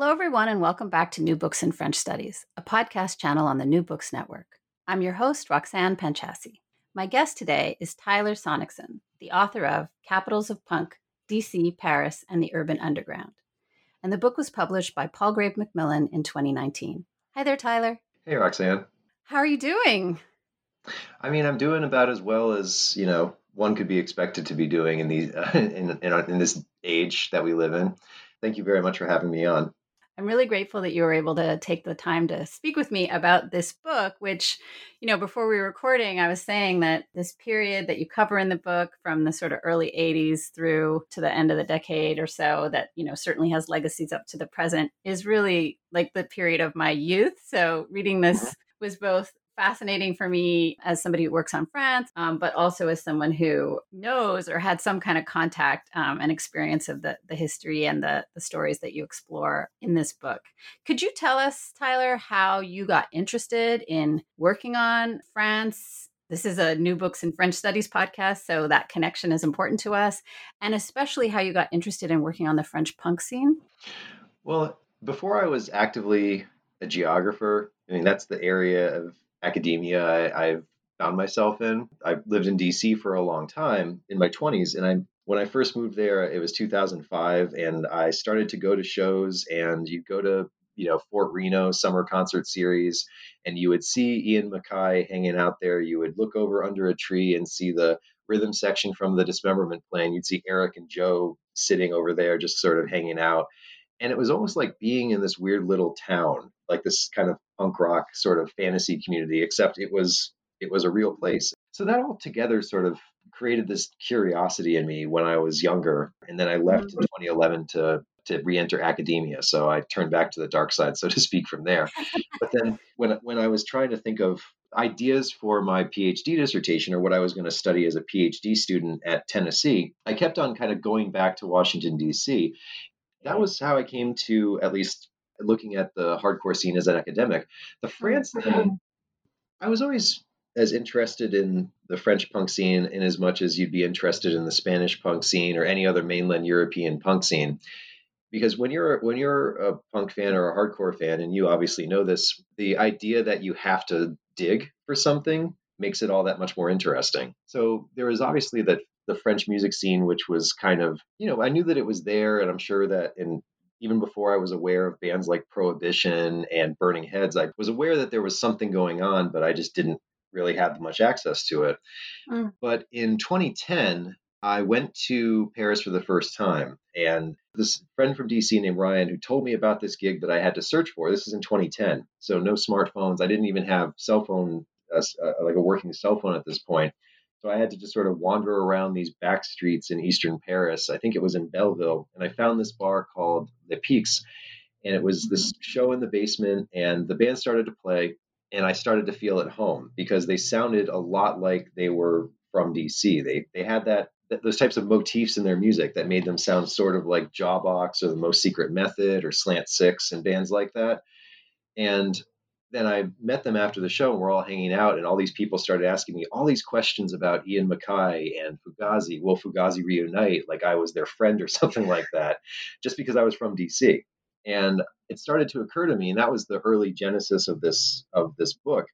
Hello, everyone, and welcome back to New Books in French Studies, a podcast channel on the New Books Network. I'm your host, Roxanne Panchasi. My guest today is Tyler Sonnichsen, the author of Capitals of Punk, DC, Paris, and the Urban Underground. And the book was published by Palgrave Macmillan in 2019. Hi there, Tyler. Hey, Roxanne. How are you doing? I mean, I'm doing about as well as, you know, one could be expected to be doing in, these, uh, in, in, in this age that we live in. Thank you very much for having me on. I'm really grateful that you were able to take the time to speak with me about this book, which, you know, before we were recording, I was saying that this period that you cover in the book from the sort of early 80s through to the end of the decade or so, that, you know, certainly has legacies up to the present, is really like the period of my youth. So reading this mm-hmm. was both fascinating for me as somebody who works on France, um, but also as someone who knows or had some kind of contact um, and experience of the, the history and the, the stories that you explore in this book. Could you tell us, Tyler, how you got interested in working on France? This is a new books in French studies podcast, so that connection is important to us, and especially how you got interested in working on the French punk scene. Well, before I was actively a geographer, I mean, that's the area of academia I, I've found myself in. I lived in DC for a long time in my 20s, and I when I first moved there, it was 2005, and I started to go to shows, and you go to you know Fort Reno summer concert series, and you would see Ian MacKaye hanging out there. You would look over under a tree and see the rhythm section from the Dismemberment Plan. You'd see Eric and Joe sitting over there, just sort of hanging out and it was almost like being in this weird little town like this kind of punk rock sort of fantasy community except it was it was a real place. So that all together sort of created this curiosity in me when i was younger and then i left in mm-hmm. 2011 to to re-enter academia. So i turned back to the dark side so to speak from there. But then when when i was trying to think of ideas for my phd dissertation or what i was going to study as a phd student at tennessee i kept on kind of going back to washington d.c that was how I came to at least looking at the hardcore scene as an academic. The France thing, mm-hmm. I was always as interested in the French punk scene in as much as you'd be interested in the Spanish punk scene or any other mainland European punk scene. Because when you're when you're a punk fan or a hardcore fan, and you obviously know this, the idea that you have to dig for something makes it all that much more interesting. So there was obviously that the French music scene, which was kind of, you know, I knew that it was there, and I'm sure that in even before I was aware of bands like Prohibition and Burning Heads, I was aware that there was something going on, but I just didn't really have much access to it. Mm. But in 2010, I went to Paris for the first time, and this friend from DC named Ryan who told me about this gig that I had to search for. This is in 2010, so no smartphones. I didn't even have cell phone, uh, uh, like a working cell phone at this point. So I had to just sort of wander around these back streets in eastern Paris. I think it was in Belleville, and I found this bar called The Peaks, and it was this mm-hmm. show in the basement, and the band started to play, and I started to feel at home because they sounded a lot like they were from DC. They they had that those types of motifs in their music that made them sound sort of like Jawbox or the Most Secret Method or Slant Six and bands like that. And then I met them after the show and we're all hanging out and all these people started asking me all these questions about Ian MacKaye and Fugazi. Will Fugazi reunite? Like I was their friend or something like that, just because I was from DC. And it started to occur to me, and that was the early genesis of this of this book,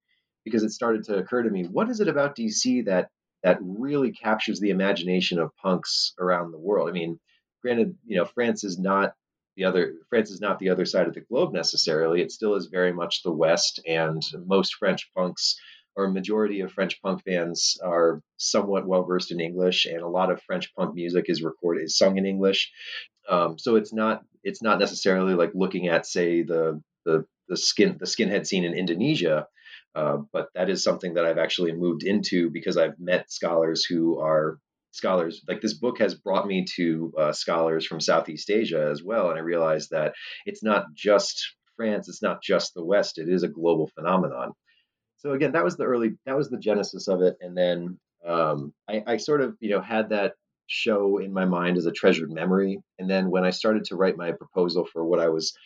because it started to occur to me, what is it about DC that that really captures the imagination of punks around the world? I mean, granted, you know, France is not the other France is not the other side of the globe necessarily. It still is very much the West, and most French punks or majority of French punk fans are somewhat well versed in English, and a lot of French punk music is recorded is sung in English. Um, so it's not it's not necessarily like looking at say the the the skin the skinhead scene in Indonesia, uh, but that is something that I've actually moved into because I've met scholars who are scholars like this book has brought me to uh, scholars from Southeast Asia as well, and I realized that it's not just France, it's not just the West, it is a global phenomenon. So again, that was the early, that was the genesis of it, and then um, I, I sort of you know had that show in my mind as a treasured memory, and then when I started to write my proposal for what I was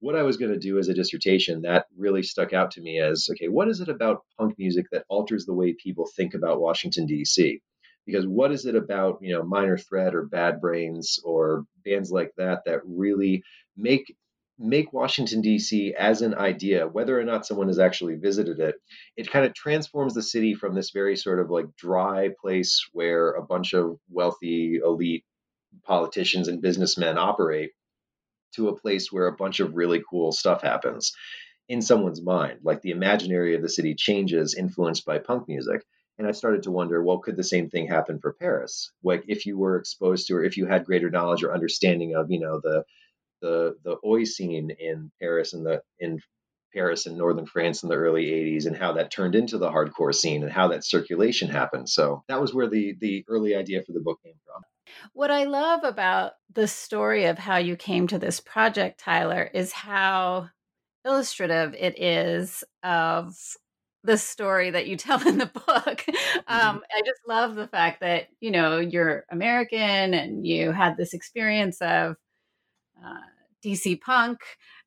what I was going to do as a dissertation, that really stuck out to me as okay, what is it about punk music that alters the way people think about Washington, D.C.? Because what is it about, you know, Minor Threat or Bad Brains or bands like that that really make make Washington D.C. as an idea, whether or not someone has actually visited it, it kind of transforms the city from this very sort of like dry place where a bunch of wealthy elite politicians and businessmen operate to a place where a bunch of really cool stuff happens in someone's mind. Like the imaginary of the city changes, influenced by punk music. And I started to wonder, well, could the same thing happen for Paris? Like if you were exposed to, or if you had greater knowledge or understanding of, you know, the the the oi scene in Paris and the in Paris and northern France in the early 80s and how that turned into the hardcore scene and how that circulation happened. So that was where the the early idea for the book came from. What I love about the story of how you came to this project, Tyler, is how illustrative it is of the story that you tell in the book. Um, mm-hmm. I just love the fact that, you know, you're American and you had this experience of uh, DC punk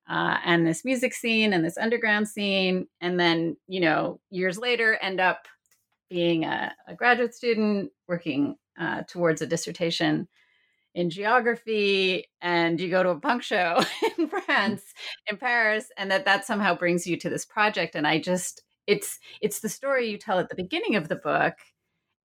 uh, and this music scene and this underground scene. And then, you know, years later end up being a, a graduate student working uh, towards a dissertation in geography and you go to a punk show in France in Paris and that that somehow brings you to this project and I just it's it's the story you tell at the beginning of the book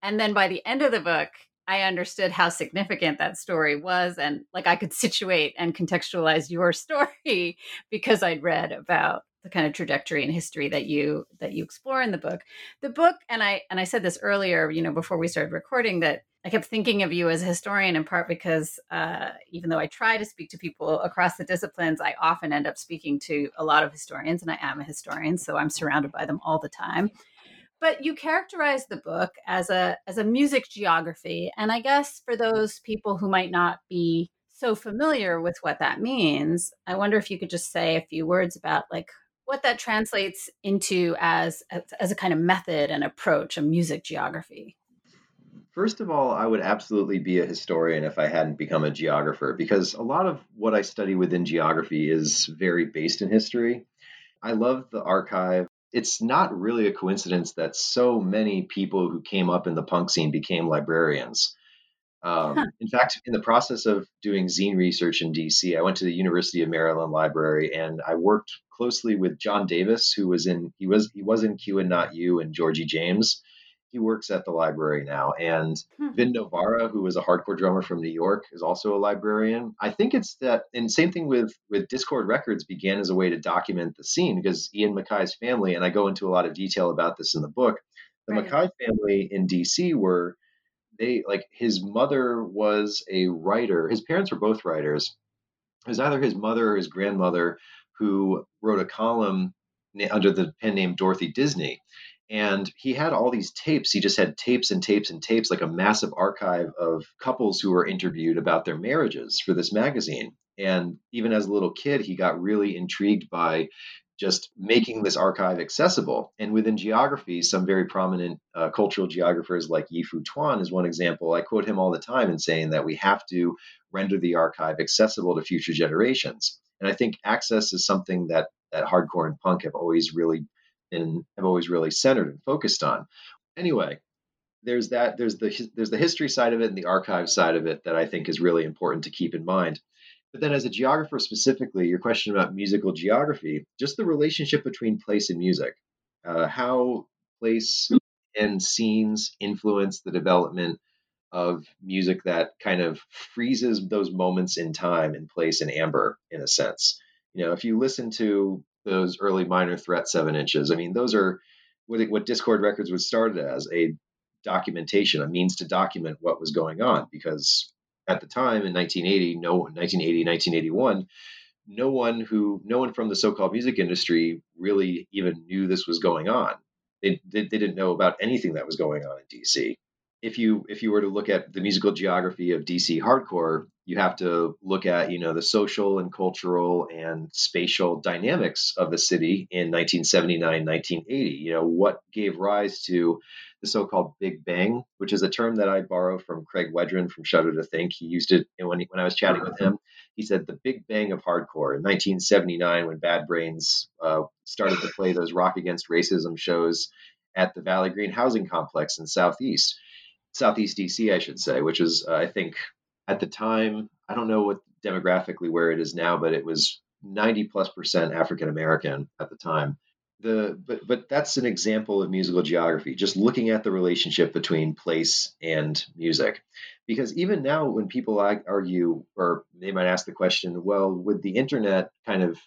and then by the end of the book I understood how significant that story was and like I could situate and contextualize your story because I'd read about the kind of trajectory and history that you that you explore in the book. The book and I and I said this earlier, you know, before we started recording that I kept thinking of you as a historian in part because uh, even though I try to speak to people across the disciplines, I often end up speaking to a lot of historians, and I am a historian, so I'm surrounded by them all the time. But you characterize the book as a as a music geography, and I guess for those people who might not be so familiar with what that means, I wonder if you could just say a few words about like what that translates into as as a kind of method and approach, a music geography. First of all, I would absolutely be a historian if I hadn't become a geographer, because a lot of what I study within geography is very based in history. I love the archive. It's not really a coincidence that so many people who came up in the punk scene became librarians. Um. In fact, in the process of doing zine research in DC, I went to the University of Maryland Library and I worked closely with John Davis, who was in he was he was in Q and Not U and Georgie James he works at the library now. And hmm. Vin Novara, who was a hardcore drummer from New York, is also a librarian. I think it's that, and same thing with with Dischord Records began as a way to document the scene because Ian MacKaye's family, and I go into a lot of detail about this in the book. The right. MacKaye family in DC were they like his mother was a writer. His parents were both writers. It was either his mother or his grandmother who wrote a column under the pen name Dorothy Disney and he had all these tapes. He just had tapes and tapes and tapes, like a massive archive of couples who were interviewed about their marriages for this magazine. And even as a little kid, he got really intrigued by just making this archive accessible. And within geography, some very prominent uh, cultural geographers like Yi-Fu Tuan is one example. I quote him all the time in saying that we have to render the archive accessible to future generations. And I think access is something that that hardcore and punk have always really and have always really centered and focused on. Anyway, there's that there's the there's the history side of it and the archive side of it that I think is really important to keep in mind. But then as a geographer specifically, your question about musical geography, just the relationship between place and music, uh, how place and scenes influence the development of music that kind of freezes those moments in time and place in amber in a sense. You know, if you listen to those early minor threat seven inches. I mean, those are what, what Dischord Records was started as a documentation, a means to document what was going on. Because at the time in 1980, no 1980, 1981, no one who no one from the so-called music industry really even knew this was going on. They, they, they didn't know about anything that was going on in DC. If you if you were to look at the musical geography of DC hardcore, you have to look at you know the social and cultural and spatial dynamics of the city in 1979 1980 you know what gave rise to the so-called big bang which is a term that i borrow from craig wedren from shudder to think. He used it when, he, when i was chatting with him. He said the big bang of hardcore in 1979 when bad brains uh, started to play those rock against racism shows at the valley green housing complex in southeast southeast dc i should say which is uh, i think at the time, I don't know what demographically where it is now, but it was 90 plus percent African American at the time. The but but that's an example of musical geography, just looking at the relationship between place and music. Because even now, when people argue, or they might ask the question, well, with the internet kind of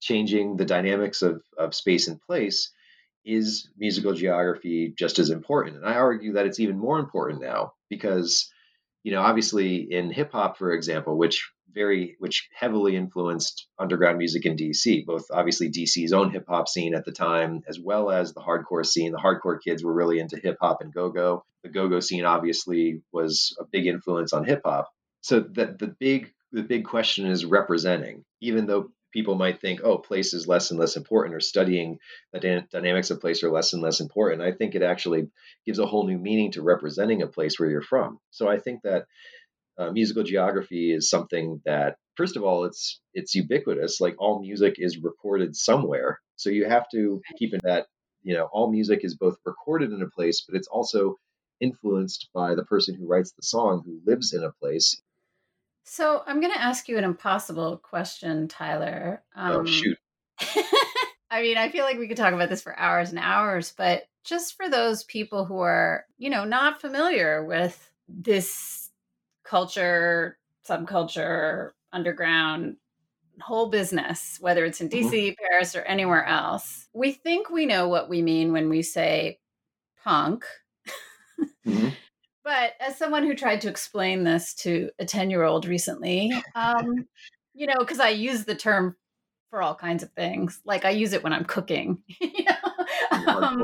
changing the dynamics of, of space and place, is musical geography just as important? And I argue that it's even more important now because you know, obviously in hip hop, for example, which very which heavily influenced underground music in DC, both obviously DC's own hip hop scene at the time, as well as the hardcore scene. The hardcore kids were really into hip hop and go go. The go go scene obviously was a big influence on hip hop. So that the big the big question is representing, even though people might think, oh, place is less and less important, or studying the dynamics of place are less and less important. I think it actually gives a whole new meaning to representing a place where you're from. So I think that uh, musical geography is something that, first of all, it's it's ubiquitous. Like all music is recorded somewhere, so you have to keep in that you know all music is both recorded in a place, but it's also influenced by the person who writes the song who lives in a place so I'm going to ask you an impossible question, Tyler. Oh, um, oh, shoot. I mean, I feel like we could talk about this for hours and hours, but just for those people who are, you know, not familiar with this culture, subculture, underground whole business, whether it's in DC, mm-hmm. Paris, or anywhere else, we think we know what we mean when we say punk. Mm-hmm. But as someone who tried to explain this to a 10 year old recently, um, you know, because I use the term for all kinds of things. Like I use it when I'm cooking, you know? um,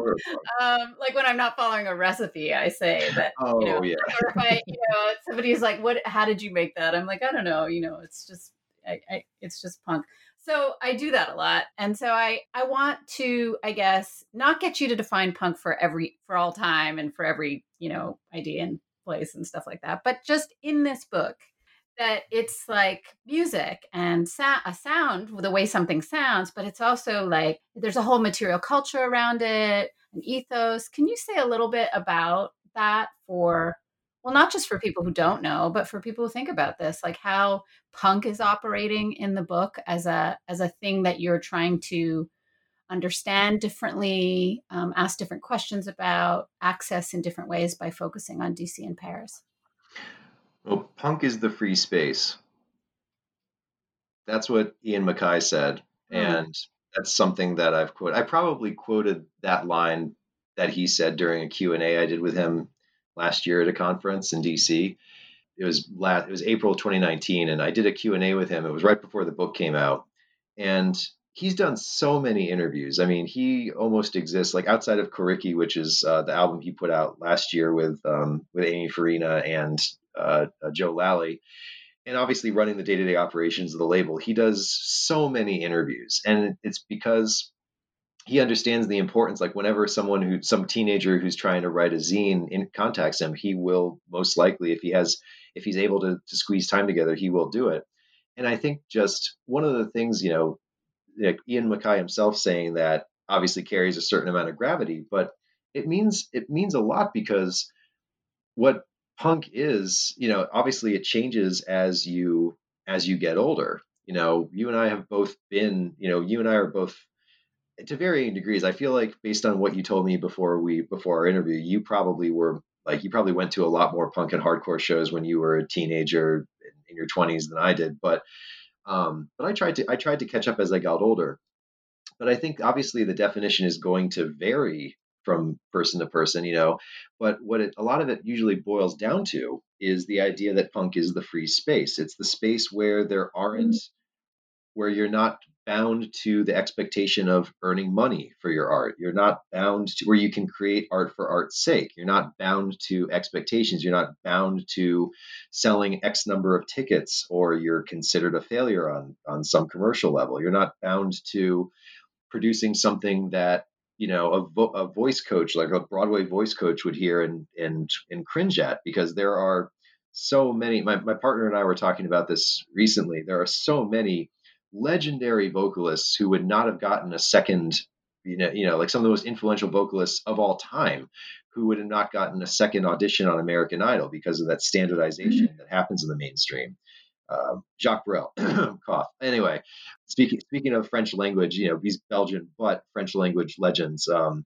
um, like when I'm not following a recipe, I say that, oh, you know, yeah. or if I, you know, somebody's like, what, how did you make that? I'm like, I don't know, you know, it's just, I, I, it's just punk so i do that a lot and so i i want to i guess not get you to define punk for every for all time and for every you know idea and place and stuff like that but just in this book that it's like music and sa- a sound the way something sounds but it's also like there's a whole material culture around it an ethos. Can you say a little bit about that for well not just for people who don't know but for people who think about this like how punk is operating in the book as a as a thing that you're trying to understand differently um, ask different questions about access in different ways by focusing on dc and paris well punk is the free space that's what ian MacKaye said mm-hmm. and that's something that i've quoted i probably quoted that line that he said during a q&a i did with him last year at a conference in DC. It was last, it was April 2019, and I did a Q&A with him. It was right before the book came out, and he's done so many interviews. I mean, he almost exists like outside of Coriky, which is uh, the album he put out last year with um, with Amy Farina and uh, uh, Joe Lally, and obviously running the day to day operations of the label. He does so many interviews, and it's because he understands the importance like whenever someone who some teenager who's trying to write a zine in contacts him he will most likely if he has if he's able to, to squeeze time together he will do it. And i think just one of the things you know like ian MacKaye himself saying that obviously carries a certain amount of gravity but it means it means a lot because what punk is you know obviously it changes as you as you get older. You know you and i have both been you know you and i are both to varying degrees. I feel like based on what you told me before we before our interview, you probably were like you probably went to a lot more punk and hardcore shows when you were a teenager in your 20s than I did. But um, but I tried to I tried to catch up as I got older. But I think obviously the definition is going to vary from person to person, you know. But what it, a lot of it usually boils down to is the idea that punk is the free space. It's the space where there aren't, where you're not bound to the expectation of earning money for your art. You're not bound to where you can create art for art's sake. You're not bound to expectations. You're not bound to selling X number of tickets or you're considered a failure on, on some commercial level. You're not bound to producing something that you know a, vo- a voice coach like a Broadway voice coach would hear and and and cringe at because there are so many my, my partner and I were talking about this recently. There are so many legendary vocalists who would not have gotten a second, you know, you know, like some of the most influential vocalists of all time, who would have not gotten a second audition on American Idol because of that standardization mm-hmm. that happens in the mainstream. Uh, Jacques Brel, cough. Anyway, speaking speaking of French language, you know, these Belgian but French language legends, um,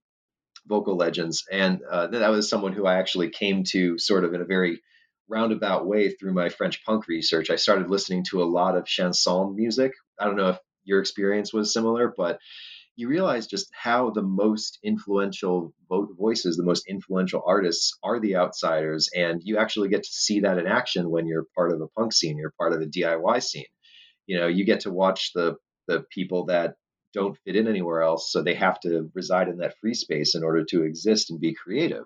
vocal legends, and uh, that was someone who I actually came to sort of in a very roundabout way through my French punk research. I started listening to a lot of chanson music. I don't know if your experience was similar, but you realize just how the most influential voices, the most influential artists are the outsiders. And you actually get to see that in action when you're part of a punk scene, you're part of a DIY scene. You know, you get to watch the the people that don't fit in anywhere else, so they have to reside in that free space in order to exist and be creative.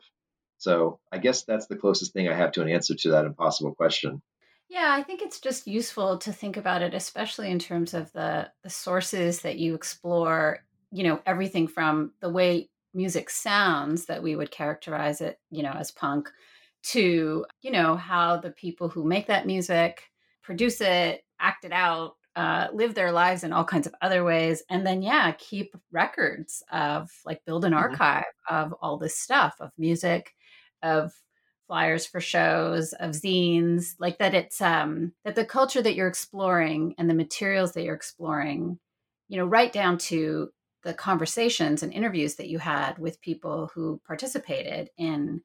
So I guess that's the closest thing I have to an answer to that impossible question. Yeah, I think it's just useful to think about it, especially in terms of the the sources that you explore. You know, everything from the way music sounds that we would characterize it, you know, as punk, to you know how the people who make that music produce it, act it out, uh, live their lives in all kinds of other ways and then yeah keep records of like build an mm-hmm. archive of all this stuff of music of flyers for shows of zines like that it's um that the culture that you're exploring and the materials that you're exploring you know right down to the conversations and interviews that you had with people who participated in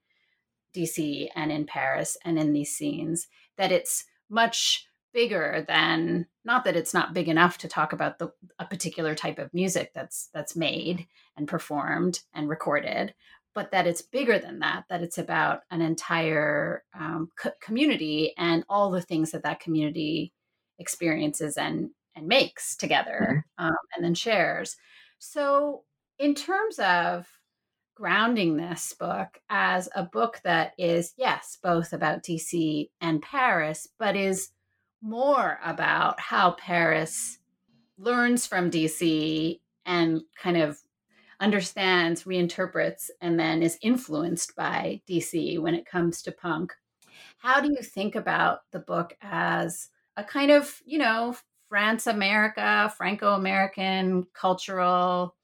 DC and in Paris and in these scenes that it's much bigger than not that it's not big enough to talk about the a particular type of music that's that's made and performed and recorded but that it's bigger than that, that it's about an entire um, co- community and all the things that that community experiences and and makes together mm-hmm. um, and then shares. So, in terms of grounding this book as a book that is, yes, both about DC and Paris, but is more about how Paris learns from DC and kind of understands, reinterprets, and then is influenced by DC when it comes to punk. How do you think about the book as a kind of, you know, France America, Franco American cultural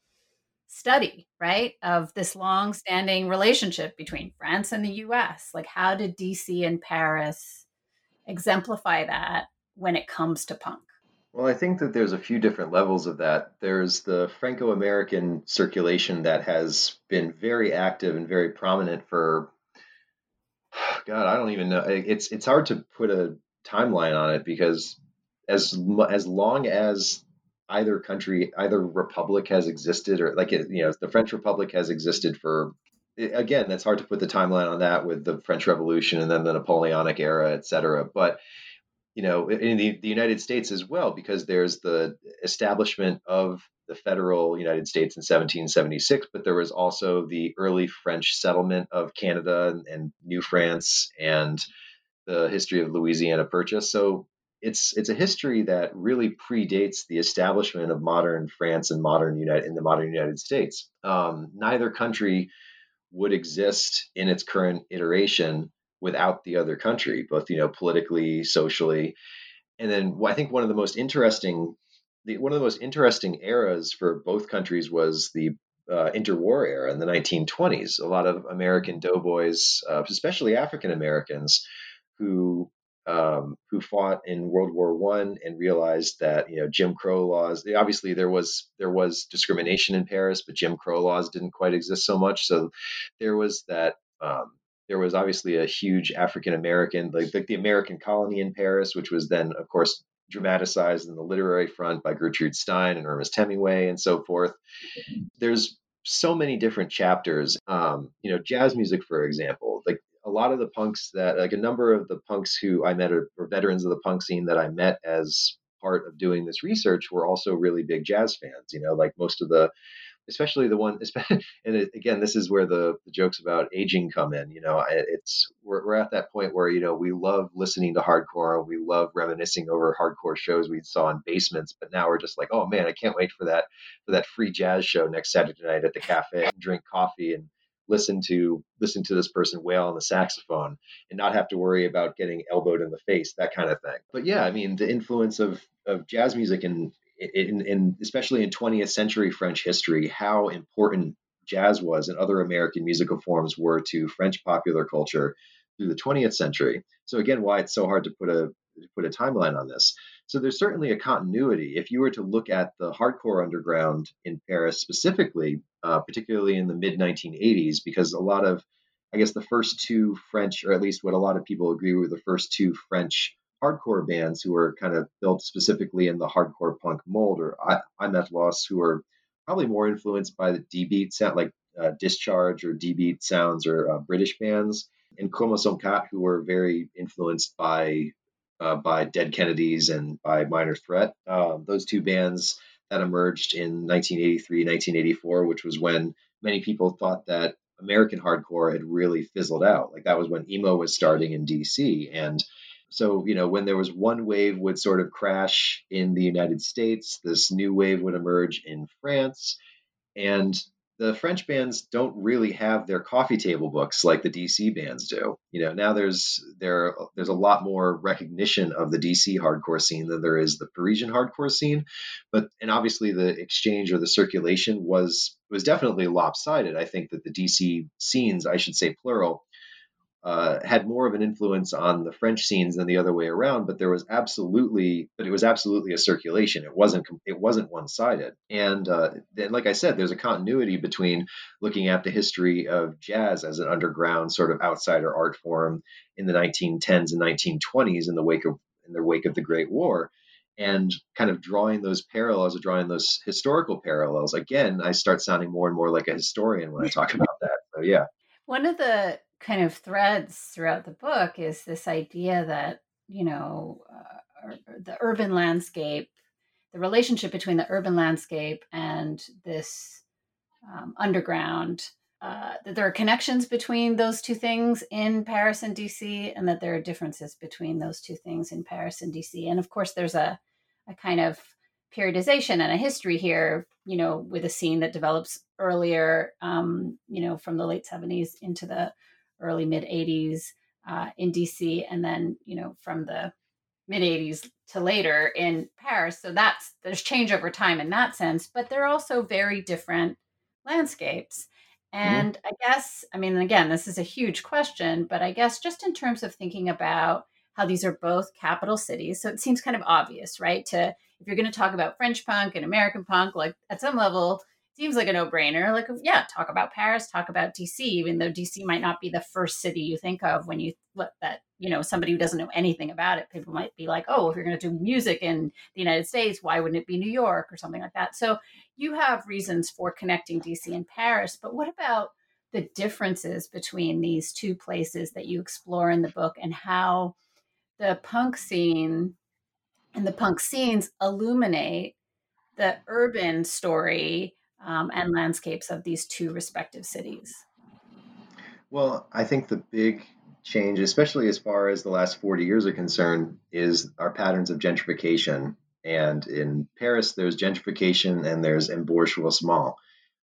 study, right? Of this long standing relationship between France and the US. Like, how did DC and Paris exemplify that when it comes to punk? Well, I think that there's a few different levels of that. There's the Franco American circulation that has been very active and very prominent for, God, I don't even know. It's it's hard to put a timeline on it because as as long as either country, either republic has existed, or like it, you know, the French Republic has existed for. Again, that's hard to put the timeline on that with the French Revolution and then the Napoleonic era, et cetera. But you know, in the, the United States as well, because there's the establishment of the federal United States in 1776, but there was also the early French settlement of Canada and, New France and the history of Louisiana Purchase. So it's it's a history that really predates the establishment of modern France and modern United in the modern United States. Um, neither country would exist in its current iteration without the other country, both you know politically, socially, and then I think one of the most interesting, the, one of the most interesting eras for both countries was the uh, interwar era in the 1920s. A lot of American doughboys, uh, especially African Americans, who um, who fought in World War One and realized that you know Jim Crow laws. Obviously, there was there was discrimination in Paris, but Jim Crow laws didn't quite exist so much. So there was that um, there was obviously a huge African American, like, like the American colony in Paris, which was then, of course, dramatized in the literary front by Gertrude Stein and Ernest Hemingway and so forth. There's so many different chapters. Um, you know, jazz music, for example, like a lot of the punks that, like a number of the punks who I met are, or veterans of the punk scene that I met as part of doing this research were also really big jazz fans. You know, like most of the especially the one and again this is where the, the, jokes about aging come in you know it's we're, we're at that point where you know we love listening to hardcore we love reminiscing over hardcore shows we saw in basements but now we're just like oh man i can't wait for that for that free jazz show next saturday night at the cafe drink coffee and listen to listen to this person wail on the saxophone and not have to worry about getting elbowed in the face that kind of thing. But yeah i mean the influence of of jazz music and in, in especially in 20th century French history, how important jazz was and other American musical forms were to French popular culture through the 20th century. So again, why it's so hard to put a put a timeline on this. So there's certainly a continuity. If you were to look at the hardcore underground in Paris specifically, uh, particularly in the mid 1980s, because a lot of, I guess, the first two French, or at least what a lot of people agree were the first two French hardcore bands who are kind of built specifically in the hardcore punk mold, or I, Heimat-Los, who are probably more influenced by the D beat sound, like uh, Discharge or D beat sounds, or uh, British bands, and Kromozom 4, who were very influenced by uh, by Dead Kennedys and by Minor Threat. Um, those two bands that emerged in 1983, 1984, which was when many people thought that American hardcore had really fizzled out. Like that was when emo was starting in DC, and so, you know, when there was one wave would sort of crash in the United States, this new wave would emerge in France. And the French bands don't really have their coffee table books like the DC bands do. You know, now there's there there's a lot more recognition of the DC hardcore scene than there is the Parisian hardcore scene. But and obviously the exchange or the circulation was was definitely lopsided. I think that the DC scenes, I should say plural, uh, had more of an influence on the French scenes than the other way around. But there was absolutely, but it was absolutely a circulation. It wasn't it wasn't one sided. And uh, then, like I said, there's a continuity between looking at the history of jazz as an underground sort of outsider art form in the 1910s and 1920s in the wake of in the wake of the Great War. And kind of drawing those parallels or drawing those historical parallels. Again, I start sounding more and more like a historian when I talk about that. So, yeah. One of the kind of threads throughout the book is this idea that you know uh, the urban landscape the relationship between the urban landscape and this um, underground uh, that there are connections between those two things in paris and dc and that there are differences between those two things in paris and dc and of course there's a, a kind of periodization and a history here you know with a scene that develops earlier um, you know from the late 70s into the early mid 80s uh, in DC, and then you know from the mid 80s to later in Paris. So that's there's change over time in that sense, but they're also very different landscapes. Mm-hmm. And mm-hmm. I guess, I mean, again, this is a huge question, but I guess just in terms of thinking about how these are both capital cities, so it seems kind of obvious, right? To if you're going to talk about French punk and American punk, like at some level, seems like a no-brainer. Like yeah talk about paris talk about dc even though dc might not be the first city you think of when you look that you know somebody who doesn't know anything about it people might be like oh if you're going to do music in the united states why wouldn't it be new york or something like that? So you have reasons for connecting dc and paris but what about the differences between these two places that you explore in the book and how the punk scene and the punk scenes illuminate the urban story um, and landscapes of these two respective cities? Well, I think the big change, especially as far as the last 40 years are concerned, is our patterns of gentrification. And in Paris, there's gentrification and there's embourgeoisement,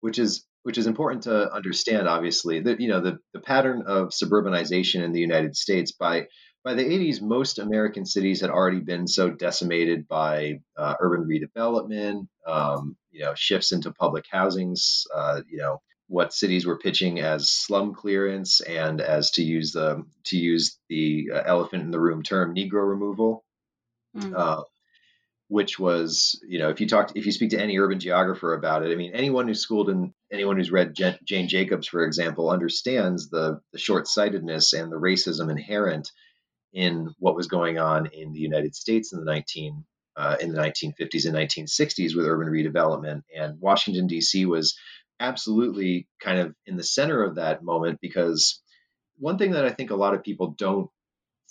which is which is important to understand. Obviously, that you know the the pattern of suburbanization in the United States by by the 80s, most American cities had already been so decimated by uh, urban redevelopment, um, you know, shifts into public housings, uh, you know, what cities were pitching as slum clearance and as to use the to use the uh, elephant in the room term, Negro removal. Mm. which was, you know, if you talk, if you speak to any urban geographer about it, I mean, anyone who's schooled in, anyone who's read Jane Jacobs, for example, understands the the short sightedness and the racism inherent in what was going on in the United States in the 19 uh, in the 1950s and 1960s with urban redevelopment, and Washington D.C. was absolutely kind of in the center of that moment because one thing that I think a lot of people don't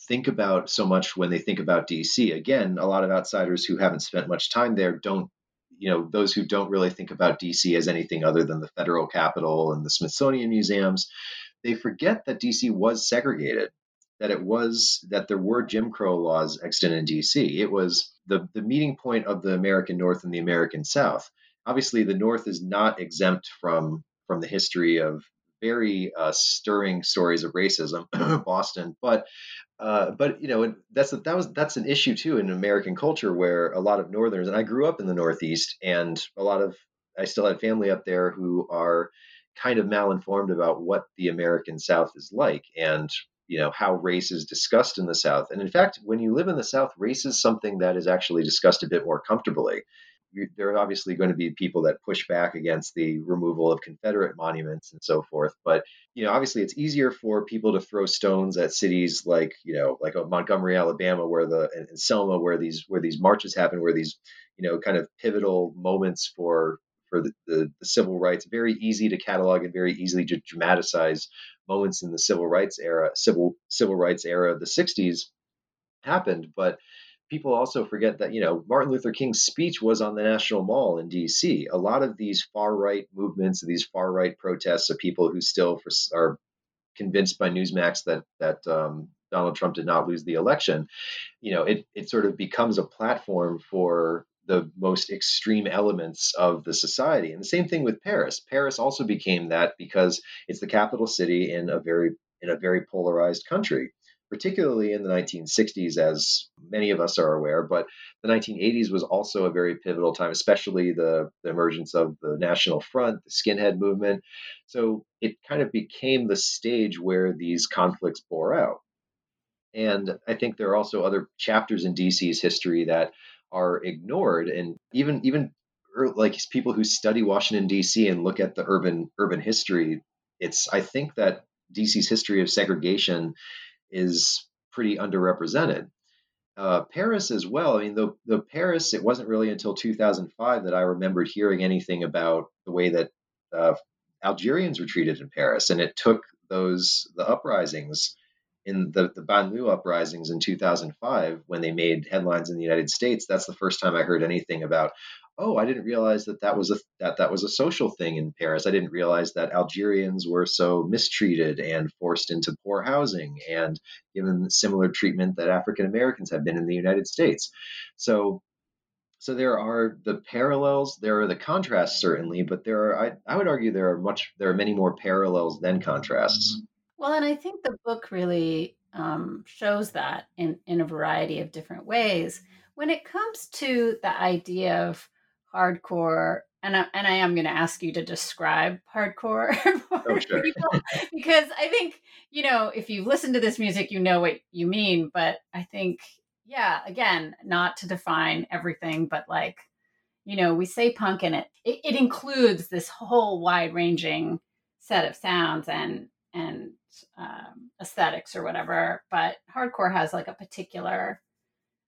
think about so much when they think about DC. Again, a lot of outsiders who haven't spent much time there don't, you know, those who don't really think about DC as anything other than the federal capital and the Smithsonian museums, they forget that DC was segregated, that it was that there were Jim Crow laws extant in DC. It was the the meeting point of the American North and the American South. Obviously, the North is not exempt from from the history of very uh, stirring stories of racism, Boston. But uh, but you know that's that was that's an issue too in American culture where a lot of Northerners and I grew up in the Northeast and a lot of I still had family up there who are kind of malinformed about what the American South is like and you know how race is discussed in the South. And in fact, when you live in the South, race is something that is actually discussed a bit more comfortably there are obviously going to be people that push back against the removal of Confederate monuments and so forth. But you know, obviously, it's easier for people to throw stones at cities like you know, like uh, Montgomery, Alabama, where the and Selma, where these where these marches happen, where these you know kind of pivotal moments for for the, the, the civil rights. Very easy to catalog and very easily to dramatize moments in the civil rights era, civil civil rights era of the '60s happened, but people also forget that you know Martin Luther King's speech was on the National Mall in D.C. A lot of these far right movements, these far right protests of people who still for, are convinced by Newsmax that that um, Donald Trump did not lose the election, you know, it it sort of becomes a platform for the most extreme elements of the society. And the same thing with Paris. Paris also became that because it's the capital city in a very in a very polarized country particularly in the 1960s, as many of us are aware. But the 1980s was also a very pivotal time, especially the, the emergence of the National Front, the skinhead movement. So it kind of became the stage where these conflicts bore out. And I think there are also other chapters in DC's history that are ignored, and even even like people who study Washington D.C. and look at the urban urban history. It's I think that DC's history of segregation is pretty underrepresented. Uh, Paris as well. I mean, the the Paris. It wasn't really until 2005 that I remembered hearing anything about the way that uh, Algerians were treated in Paris, and it took those the uprisings in the the banlieue uprisings in 2005 when they made headlines in the United States. That's the first time I heard anything about oh, I didn't realize that that was a that that was a social thing in Paris. I didn't realize that Algerians were so mistreated and forced into poor housing and given similar treatment that African Americans have been in the United States. So so there are the parallels, there are the contrasts certainly, but there are I, I would argue there are much there are many more parallels than contrasts. Mm-hmm. Well, and I think the book really um, shows that in in a variety of different ways. When it comes to the idea of hardcore and I, and I am going to ask you to describe hardcore oh, sure. because I think you know if you've listened to this music you know what you mean but I think yeah again not to define everything but like you know we say punk and it, it, it includes this whole wide ranging set of sounds and and um, aesthetics or whatever but hardcore has like a particular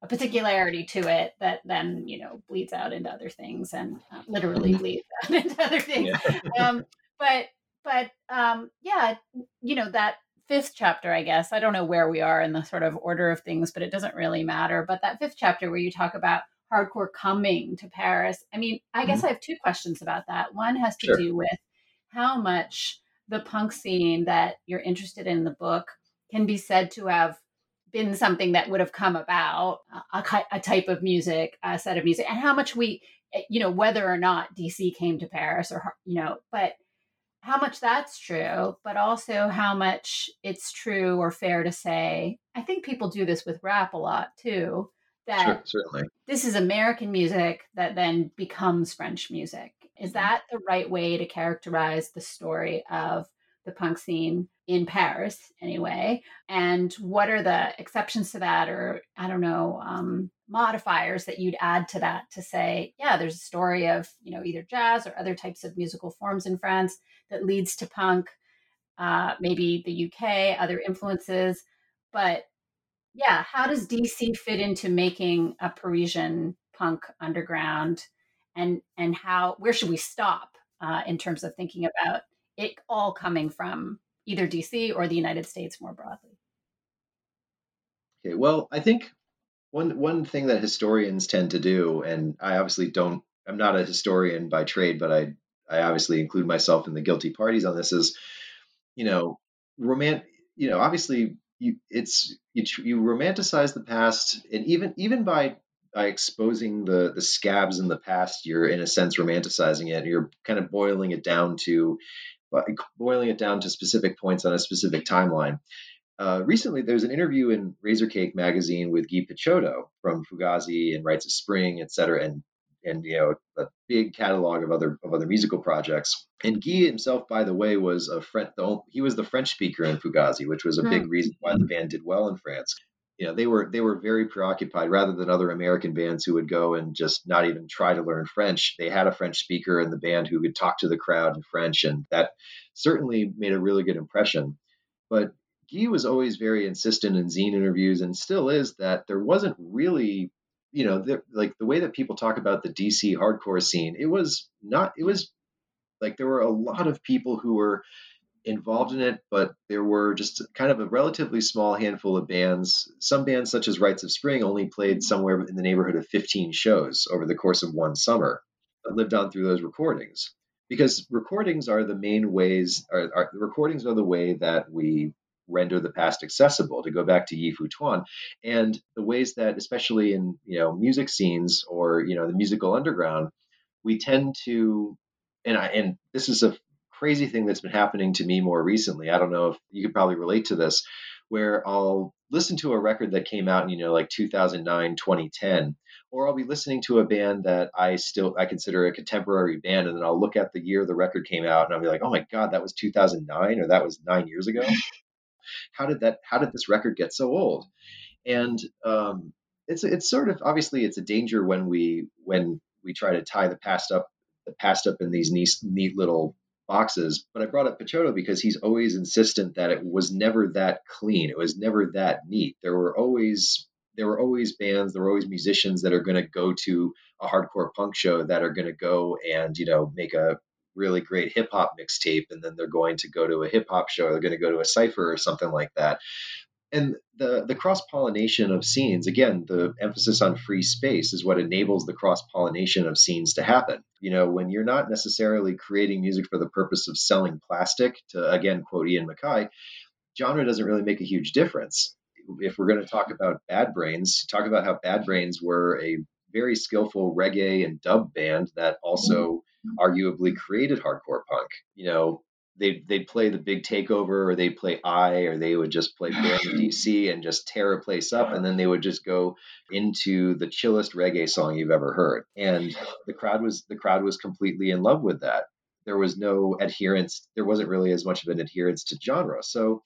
a particularity to it that then you know bleeds out into other things and uh, literally mm-hmm. bleeds out into other things yeah. um, but but um, yeah you know that fifth chapter i guess i don't know where we are in the sort of order of things but it doesn't really matter but that fifth chapter where you talk about hardcore coming to paris i mean i mm-hmm. guess i have two questions about that one has to sure. do with how much the punk scene that you're interested in, the book can be said to have been something that would have come about a, a, type of music a set of music and how much we eh, you know whether or not dc came to paris or you know but how much that's true but also how much it's true or fair to say i think people do this with rap a lot too that sure, certainly. this is american music that then becomes french music is that the right way to characterize the story of the punk scene in Paris anyway. And what are the exceptions to that, or I don't know, um, modifiers that you'd add to that to say, yeah, there's a story of, you know, either jazz or other types of musical forms in France that leads to punk, uh, maybe the UK, other influences. But yeah, how does DC fit into making a Parisian punk underground? And, and how where should we stop uh, in terms of thinking about it all coming from either DC or the United States more broadly. Okay, well, I think one one thing that historians tend to do, and I obviously don't, I'm not a historian by trade, but I I obviously include myself in the guilty parties on this. Is you know, romantic. you know, obviously you it's you, you romanticize the past, and even even by by exposing the the scabs in the past, you're in a sense romanticizing it. You're kind of boiling it down to boiling it down to specific points on a specific timeline. Uh, recently, there was an interview in Razorcake magazine with Guy Picciotto from Fugazi and Rites of Spring, et cetera, and and you know a big catalog of other of other musical projects. And Guy himself, by the way, was a French. He was the French speaker in Fugazi, which was a big hmm. reason why the band did well in France. You know, they were they were very preoccupied rather than other American bands who would go and just not even try to learn French. They had a French speaker in the band who could talk to the crowd in French, and that certainly made a really good impression. But Guy was always very insistent in zine interviews and still is that there wasn't really you know, like the way that people talk about the DC hardcore scene, it was not, it was like there were a lot of people who were involved in it, but there were just kind of a relatively small handful of bands. Some bands, such as Rites of Spring, only played somewhere in the neighborhood of 15 shows over the course of one summer that lived on through those recordings. Because recordings are the main ways, are, are recordings are the way that we render the past accessible to go back to Yi Fu Tuan and the ways that especially in you know music scenes or you know the musical underground we tend to and I and this is a crazy thing that's been happening to me more recently I don't know if you could probably relate to this where I'll listen to a record that came out in you know like 2009 2010 or I'll be listening to a band that I still I consider a contemporary band, and then I'll look at the year the record came out, and I'll be like, oh my god, that was 2009, or that was nine years ago? How did that how did this record get so old? And um, it's it's sort of obviously it's a danger when we when we try to tie the past up the past up in these neat, neat little boxes but i brought up Picciotto because he's always insistent that it was never that clean it was never that neat there were always there were always bands there were always musicians that are going to go to a hardcore punk show that are going to go and you know make a really great hip hop mixtape and then they're going to go to a hip hop show, they're going to go to a cipher or something like that. And the the cross pollination of scenes, again, the emphasis on free space is what enables the cross pollination of scenes to happen. You know, when you're not necessarily creating music for the purpose of selling plastic, to again quote Ian MacKaye, genre doesn't really make a huge difference. If we're going to talk about Bad Brains, talk about how Bad Brains were a very skillful reggae and dub band that also mm-hmm. arguably created hardcore punk. You know, they'd, they'd play the big takeover or they'd play I or they would just play DC and just tear a place up. And then they would just go into the chillest reggae song you've ever heard. And the crowd was, the crowd was completely in love with that. There was no adherence. There wasn't really as much of an adherence to genre. So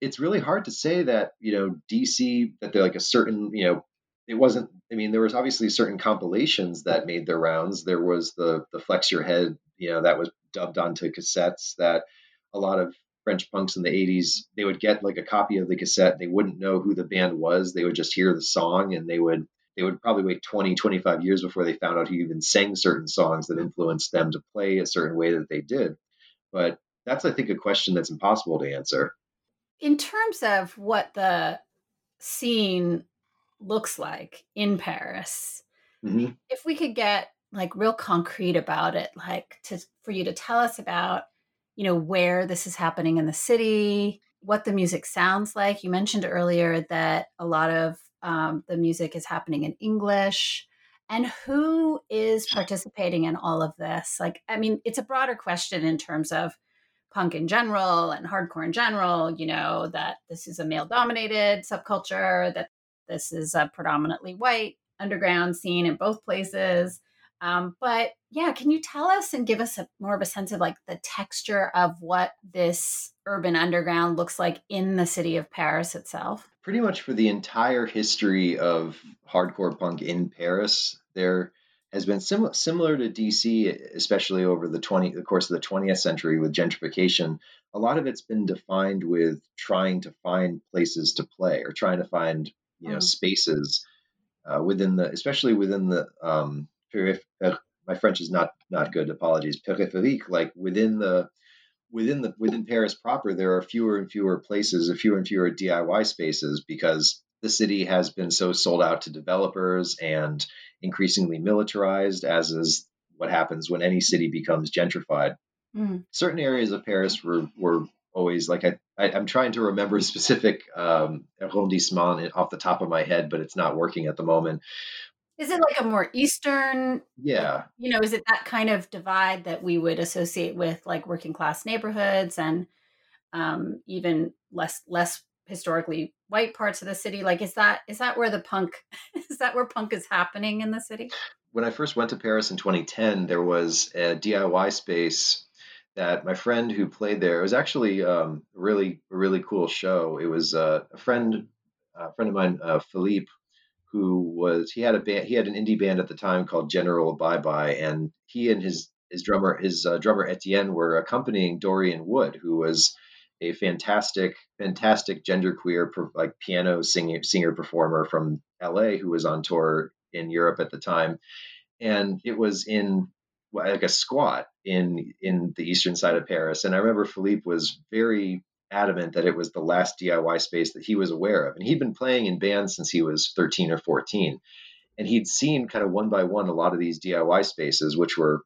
it's really hard to say that, you know, DC, that they're like a certain, you know, it wasn't i mean there was obviously certain compilations that made their rounds there was the the flex your head you know that was dubbed onto cassettes that a lot of french punks in the 80s they would get like a copy of the cassette they wouldn't know who the band was they would just hear the song and they would they would probably wait 20 25 years before they found out who even sang certain songs that influenced them to play a certain way that they did but that's i think a question that's impossible to answer in terms of what the scene looks like in Paris. Mm-hmm. If we could get like real concrete about it, like to for you to tell us about, you know, where this is happening in the city, what the music sounds like. You mentioned earlier that a lot of um, the music is happening in English. And who is participating in all of this? Like, I mean, it's a broader question in terms of punk in general and hardcore in general, you know, that this is a male dominated subculture, that this is a predominantly white underground scene in both places. Um, but yeah, can you tell us and give us a, more of a sense of like the texture of what this urban underground looks like in the city of Paris itself? Pretty much for the entire history of hardcore punk in Paris, there has been sim- similar to DC, especially over the 20 the course of the 20th century with gentrification. A lot of it's been defined with trying to find places to play or trying to find you know mm. spaces uh, within the especially within the um, my French is not not good. Apologies. Périphérique, like within the within the within Paris proper, there are fewer and fewer places, fewer and fewer DIY spaces because the city has been so sold out to developers and increasingly militarized, as is what happens when any city becomes gentrified. Mm. Certain areas of Paris were, were always like I, I am trying to remember a specific um, arrondissement off the top of my head, but it's not working at the moment. Is it like a more eastern? Yeah. You know, is it that kind of divide that we would associate with like working class neighborhoods and um, even less less historically white parts of the city? Like, is that is that where the punk is that where punk is happening in the city? When I first went to Paris in 2010, there was a DIY space that my friend who played there it was actually um, really a really cool show. It was uh, a friend a friend of mine, uh, Philippe, who was he had a band he had an indie band at the time called General Bye Bye, and he and his his drummer his uh, drummer Etienne were accompanying Dorian Wood, who was a fantastic fantastic genderqueer like piano singer singer performer from L.A. who was on tour in Europe at the time, and it was in like a squat in in the eastern side of Paris. And I remember Philippe was very adamant that it was the last DIY space that he was aware of. And he'd been playing in bands since he was 13 or 14. And he'd seen kind of one by one a lot of these DIY spaces, which were,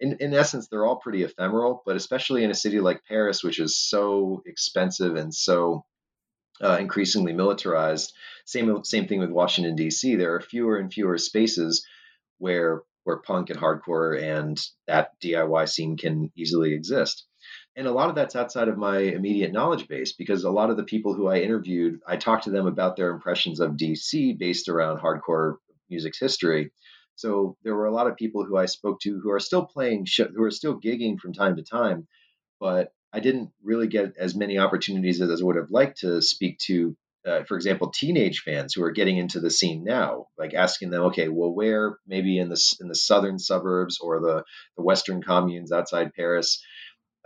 in, in essence, they're all pretty ephemeral, but especially in a city like Paris, which is so expensive and so uh, increasingly militarized. Same, same thing with Washington, D.C. There are fewer and fewer spaces where where punk and hardcore and that DIY scene can easily exist. And a lot of that's outside of my immediate knowledge base because a lot of the people who I interviewed, I talked to them about their impressions of DC based around hardcore music's history. So there were a lot of people who I spoke to who are still playing, who are still gigging from time to time, but I didn't really get as many opportunities as I would have liked to speak to uh, for example, teenage fans who are getting into the scene now, like asking them, okay, well, where maybe in the in the southern suburbs or the the western communes outside Paris,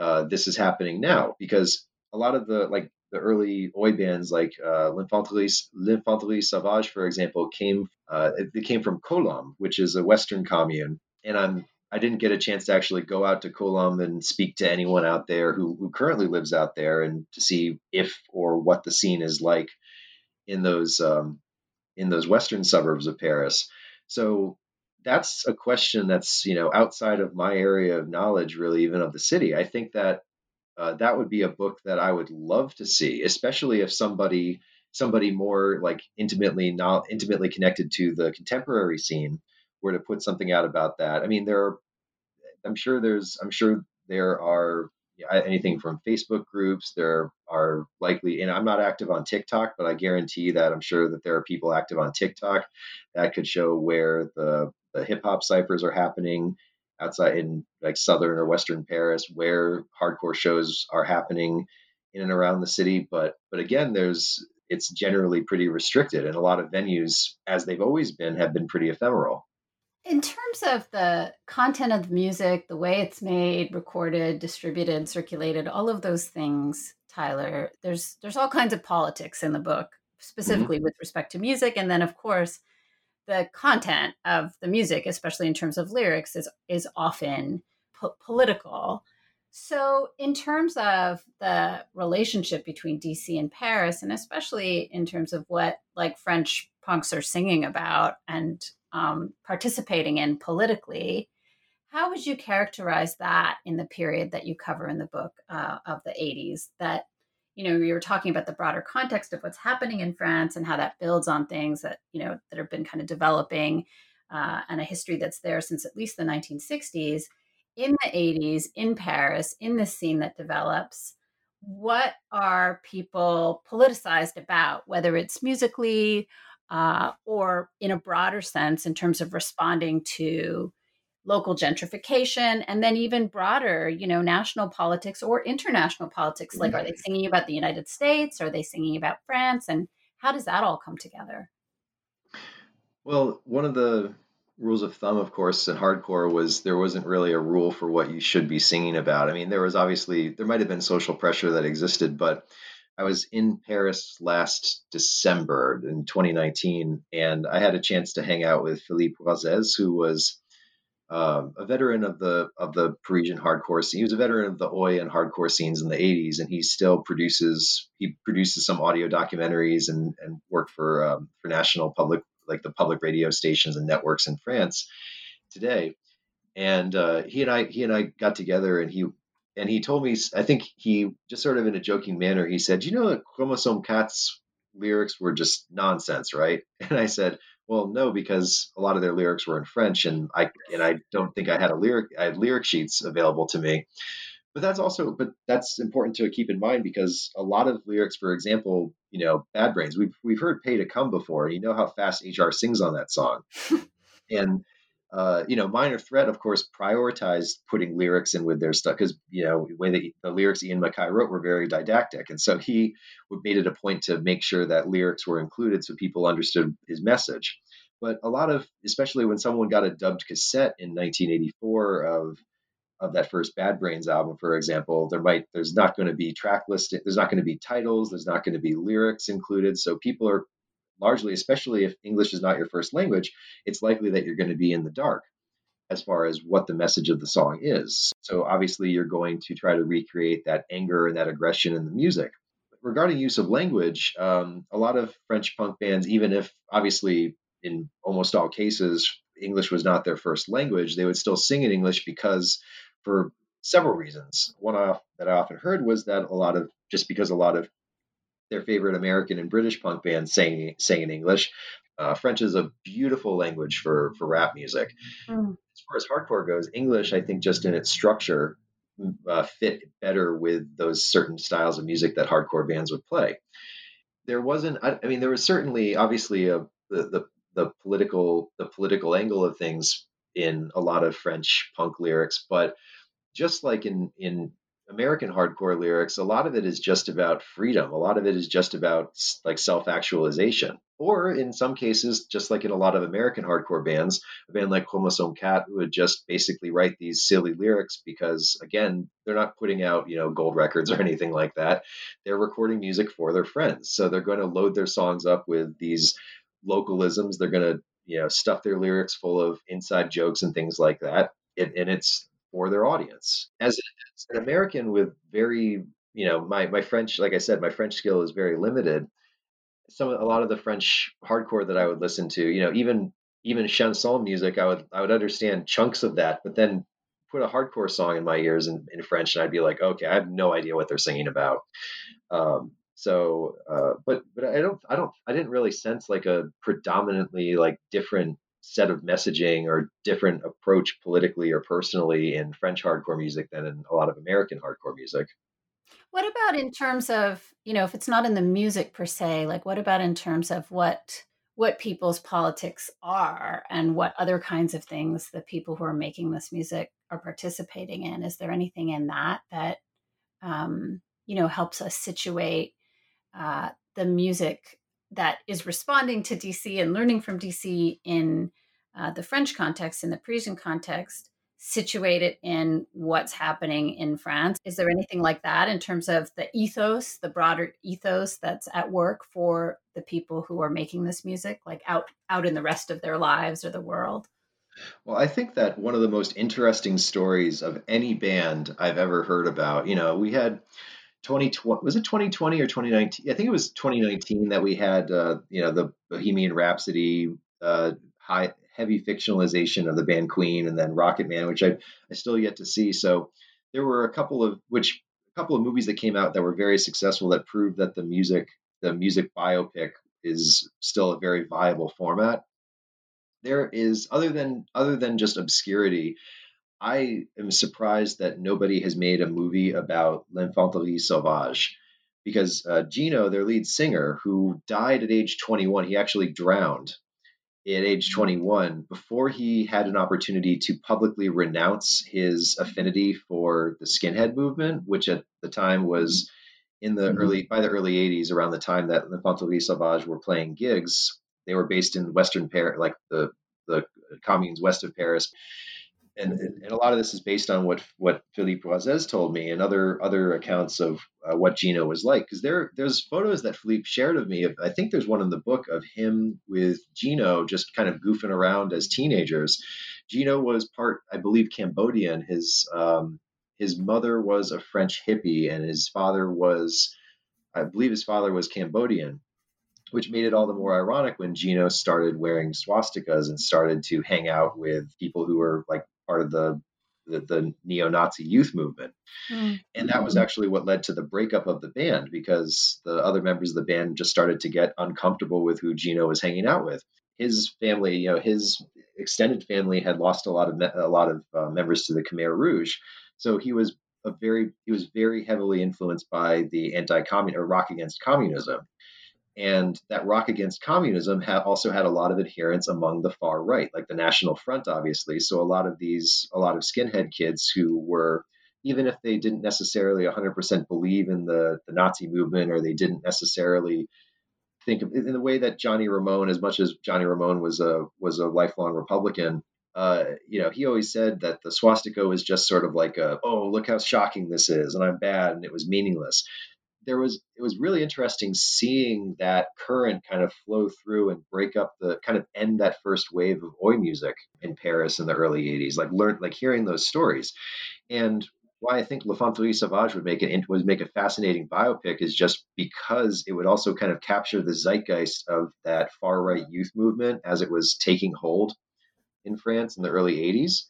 uh, this is happening now, because a lot of the like the early oi bands like uh, L'Infanterie, Sauvage, for example, came uh, they came from Colombes, which is a western commune, and I'm I didn't get a chance to actually go out to Colombes and speak to anyone out there who, who currently lives out there and to see if or what the scene is like in those um, in those western suburbs of Paris. So that's a question that's you know outside of my area of knowledge, really, even of the city. I think that uh, that would be a book that I would love to see, especially if somebody somebody more like intimately not intimately connected to the contemporary scene were to put something out about that. I mean, there are, I'm sure there's, I'm sure there are anything from Facebook groups. There are likely, and I'm not active on TikTok, but I guarantee that I'm sure that there are people active on TikTok that could show where the, the hip hop ciphers are happening outside in like southern or western Paris, where hardcore shows are happening in and around the city. But but again, there's it's generally pretty restricted, and a lot of venues, as they've always been, have been pretty ephemeral. In terms of the content of the music, the way it's made, recorded, distributed, circulated, all of those things, Tyler, there's there's all kinds of politics in the book, mm-hmm. specifically mm-hmm. with respect to music, and then of course the content of the music, especially in terms of lyrics, is is often po- political. So, in terms of the relationship between DC and Paris, and especially in terms of what like French punks are singing about and um, participating in politically. How would you characterize that in the period that you cover in the book uh, of the 80s? That, you know, you were talking about the broader context of what's happening in France and how that builds on things that, you know, that have been kind of developing uh, and a history that's there since at least the 1960s. In the 80s, in Paris, in this scene that develops, what are people politicized about, whether it's musically uh, or in a broader sense in terms of responding to local gentrification and then even broader you know national politics or international politics. Like are they singing about the united states? Are they singing about france? And how does that all come together? Well one of the rules of thumb of course in hardcore was there wasn't really a rule for what you should be singing about. I mean there was obviously there might have been social pressure that existed but I was in Paris last December in 2019, and I had a chance to hang out with Philippe Roizès, who was um, a veteran of the of the Parisian hardcore scene. He was a veteran of the Oi and hardcore scenes in the '80s, and he still produces he produces some audio documentaries and and work for um, for national public like the public radio stations and networks in France today. And uh, he and I he and I got together, and he and he told me I think he just sort of in a joking manner he said, "You know Kromozom 4's lyrics were just nonsense, right?" And I said, well, no, because a lot of their lyrics were in French, and I and I don't think I had a lyric I had lyric sheets available to me. But that's also but that's important to keep in mind because a lot of lyrics, for example, you know, Bad Brains, we've we've heard "Pay to Cum" before. You know how fast HR sings on that song, and uh, you know, Minor Threat, of course, prioritized putting lyrics in with their stuff because you know the way that the lyrics Ian MacKaye wrote were very didactic, and so he made it a point to make sure that lyrics were included so people understood his message. But a lot of, especially when someone got a dubbed cassette in 1984 of of that first Bad Brains album, for example, there might there's not going to be track list, there's not going to be titles, there's not going to be lyrics included, so people are largely, especially if English is not your first language, it's likely that you're going to be in the dark as far as what the message of the song is. So obviously, you're going to try to recreate that anger and that aggression in the music. Regarding use of language, um, a lot of French punk bands, even if obviously in almost all cases English was not their first language, they would still sing in English because for several reasons. One that I often heard was that a lot of just because a lot of their favorite American and British punk bands sang sang in English. Uh, French is a beautiful language for for rap music. Mm. As far as hardcore goes, English I think just in its structure uh, fit better with those certain styles of music that hardcore bands would play. There wasn't. I, I mean, there was certainly obviously a, the, the the political the political angle of things in a lot of French punk lyrics, but just like in in American hardcore lyrics, a lot of it is just about freedom. A lot of it is just about like self actualization. Or in some cases, just like in a lot of American hardcore bands, a band like Kromozom 4 would just basically write these silly lyrics because, again, they're not putting out, you know, gold records or anything like that. They're recording music for their friends. So they're going to load their songs up with these localisms. They're going to, you know, stuff their lyrics full of inside jokes and things like that. It, and it's for their audience. As, as an American with very, you know, my, my French, like I said, my French skill is very limited. Some a lot of the French hardcore that I would listen to, you know, even even chanson music, I would I would understand chunks of that, but then put a hardcore song in my ears in, in French, and I'd be like, okay, I have no idea what they're singing about. Um, so, uh, but but I don't I don't I didn't really sense like a predominantly like different set of messaging or different approach politically or personally in French hardcore music than in a lot of American hardcore music. What about in terms of, you know, if it's not in the music per se, like what about in terms of what what people's politics are and what other kinds of things the people who are making this music are participating in? Is there anything in that that um, you know helps us situate uh, the music that is responding to DC and learning from DC in uh, the French context, in the Parisian context, situated in what's happening in France. Is there anything like that in terms of the ethos, the broader ethos that's at work for the people who are making this music, like out out in the rest of their lives or the world? Well, I think that one of the most interesting stories of any band I've ever heard about, you know, we had 2020 was it 2020 or 2019 i think it was 2019 that we had uh, you know the bohemian rhapsody uh, high heavy fictionalization of the band queen and then rocket man which i i still yet to see. So there were a couple of which a couple of movies that came out that were very successful that proved that the music the music biopic is still a very viable format. There is other than other than just obscurity I am surprised that nobody has made a movie about L'Infanterie Sauvage because uh, Gino, their lead singer, who died at age 21, he actually drowned at age 21 before he had an opportunity to publicly renounce his affinity for the skinhead movement, which at the time was in the mm-hmm. early by the early 80s, around the time that L'Infanterie Sauvage were playing gigs. They were based in Western Paris, like the the communes west of Paris and, and a lot of this is based on what what Philippe Roizès told me and other other accounts of uh, what Gino was like. Because there there's photos that Philippe shared of me. I think there's one in the book of him with Gino just kind of goofing around as teenagers. Gino was part, I believe, Cambodian. His um, his mother was a French hippie, and his father was, I believe, his father was Cambodian, which made it all the more ironic when Gino started wearing swastikas and started to hang out with people who were like the the, the neo-Nazi youth movement. Mm. And that was actually what led to the breakup of the band because the other members of the band just started to get uncomfortable with who Gino was hanging out with. His family, you know, his extended family had lost a lot of me- a lot of uh, members to the Khmer Rouge, so he was a very he was very heavily influenced by the anti-communist or rock against communism and that rock against communism ha- also had a lot of adherents among the far right like the national front obviously. So a lot of these a lot of skinhead kids who were even if they didn't necessarily 100% believe in the, the nazi movement or they didn't necessarily think of in the way that johnny ramone as much as johnny ramone was a was a lifelong republican uh, you know, he always said that the swastika was just sort of like a, oh, look how shocking this is, and I'm bad, and it was meaningless there was it was really interesting seeing that current kind of flow through and break up the kind of end that first wave of oi music in Paris in the early 80s like learn like hearing those stories. And why I think L'Infanterie Sauvage would make it would make a fascinating biopic is just because it would also kind of capture the zeitgeist of that far right youth movement as it was taking hold in France in the early 80s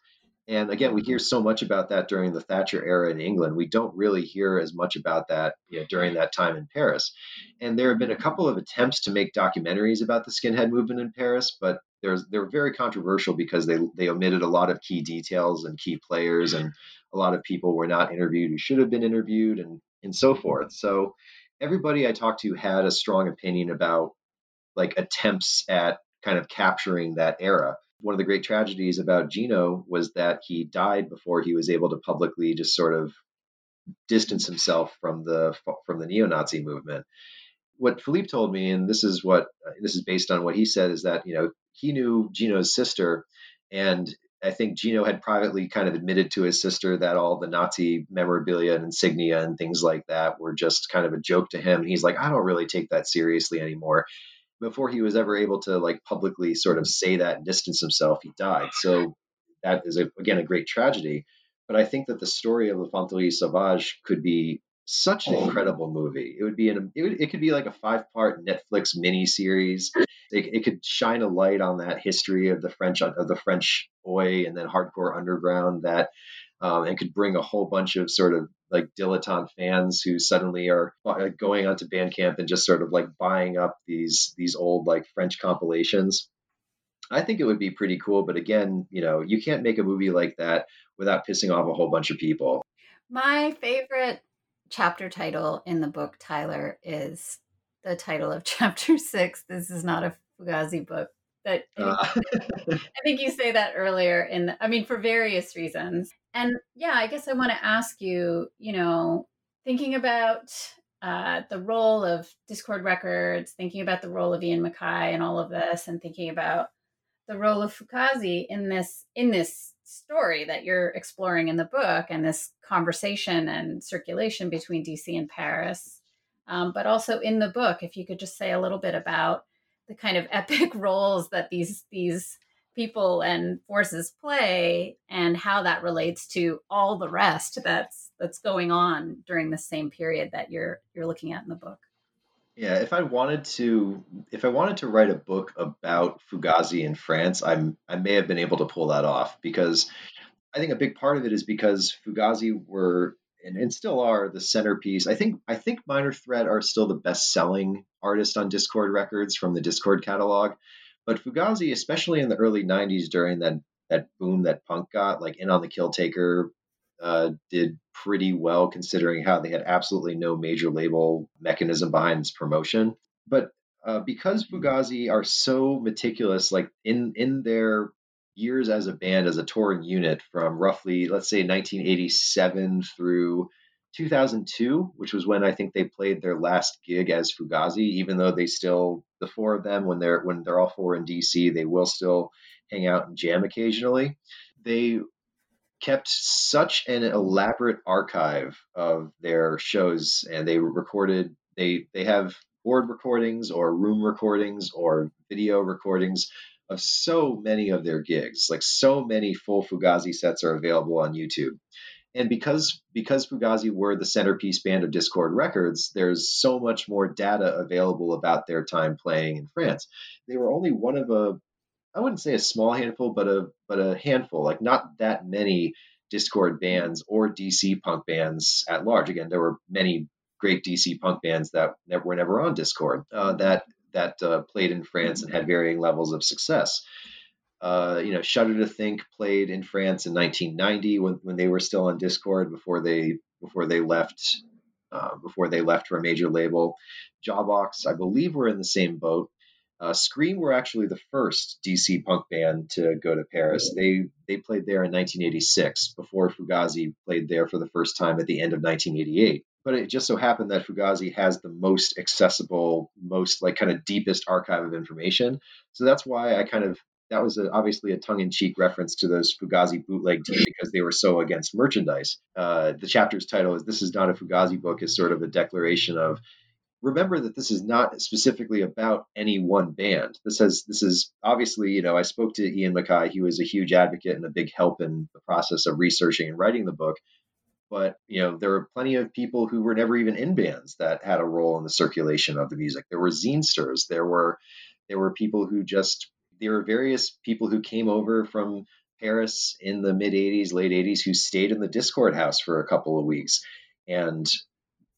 and again, we hear so much about that during the Thatcher era in England. We don't really hear as much about that you know, during that time in Paris. And there have been a couple of attempts to make documentaries about the skinhead movement in Paris, but there's they're very controversial because they they omitted a lot of key details and key players, and a lot of people were not interviewed who should have been interviewed, and and so forth. So everybody I talked to had a strong opinion about like attempts at kind of capturing that era one of the great tragedies about Gino was that he died before he was able to publicly just sort of distance himself from the from the neo-Nazi movement. What Philippe told me, and this is what this is based on what he said, is that you know he knew Gino's sister, and I think Gino had privately kind of admitted to his sister that all the Nazi memorabilia and insignia and things like that were just kind of a joke to him. And he's like, I don't really take that seriously anymore before he was ever able to like publicly sort of say that and distance himself, he died. So that is a, again a great tragedy. But I think that the story of L'Infanterie Sauvage could be such an oh. incredible movie. It would be an it, would, it could be like a five part Netflix mini series. It, it, could shine a light on that history of the French of the French oi and then hardcore underground that um, and could bring a whole bunch of sort of like dilettante fans who suddenly are uh, going onto Bandcamp and just sort of like buying up these these old like French compilations. I think it would be pretty cool, but again, you know, you can't make a movie like that without pissing off a whole bunch of people. My favorite chapter title in the book, Tyler, is the title of chapter six. This is not a Fugazi book. That uh. I think you say that earlier in the, I mean for various reasons. And yeah, I guess I want to ask you, you know, thinking about uh, the role of Dischord Records, thinking about the role of Ian MacKaye and all of this, and thinking about the role of Fugazi in this in this story that you're exploring in the book and this conversation and circulation between DC and Paris. Um, but also in the book, if you could just say a little bit about the kind of epic roles that these these people and forces play and how that relates to all the rest that's that's going on during the same period that you're you're looking at in the book. Yeah if i wanted to if i wanted to write a book about fugazi in france i'm i may have been able to pull that off because i think a big part of it is because fugazi were and, and still are the centerpiece. I think I think Minor Threat are still the best selling artist on Dischord Records from the Dischord catalog. But Fugazi, especially in the early '90s, during that that boom that punk got, like In on the Kill Taker, uh, did pretty well considering how they had absolutely no major label mechanism behind its promotion. But uh, because Fugazi are so meticulous, like in in their years as a band, as a touring unit from roughly, let's say, 1987 through 2002, which was when I think they played their last gig as Fugazi. Even though they still, the four of them, when they're when they're all four in DC, they will still hang out and jam occasionally. They kept such an elaborate archive of their shows, and they recorded. They they have board recordings or room recordings or video recordings of so many of their gigs. Like so many full Fugazi sets are available on YouTube. And because because Fugazi were the centerpiece band of Dischord Records, there's so much more data available about their time playing in France. They were only one of a I wouldn't say a small handful, but a but a handful, like not that many Dischord bands or DC punk bands at large. Again, there were many great DC punk bands that, that were never on Dischord uh, that that uh, played in France and had varying levels of success. Uh, you know, Shudder to Think played in France in 1990 when, when they were still on Dischord before they before they left uh, before they left for a major label. Jawbox, I believe, were in the same boat. Uh, Scream were actually the first DC punk band to go to Paris. They they played there in 1986 before Fugazi played there for the first time at the end of 1988 but it just so happened that Fugazi has the most accessible, most like kind of deepest archive of information. So that's why I kind of that was a, obviously a tongue-in-cheek reference to those Fugazi bootleg teams because they were so against merchandise. Uh, the chapter's title is "This is not a Fugazi book" is sort of a declaration of remember that this is not specifically about any one band. This has this is obviously you know I spoke to Ian MacKaye. He was a huge advocate and a big help in the process of researching and writing the book but you know there were plenty of people who were never even in bands that had a role in the circulation of the music there were zinesters there were there were people who just there were various people who came over from paris in the mid 80s late 80s who stayed in the dischord house for a couple of weeks and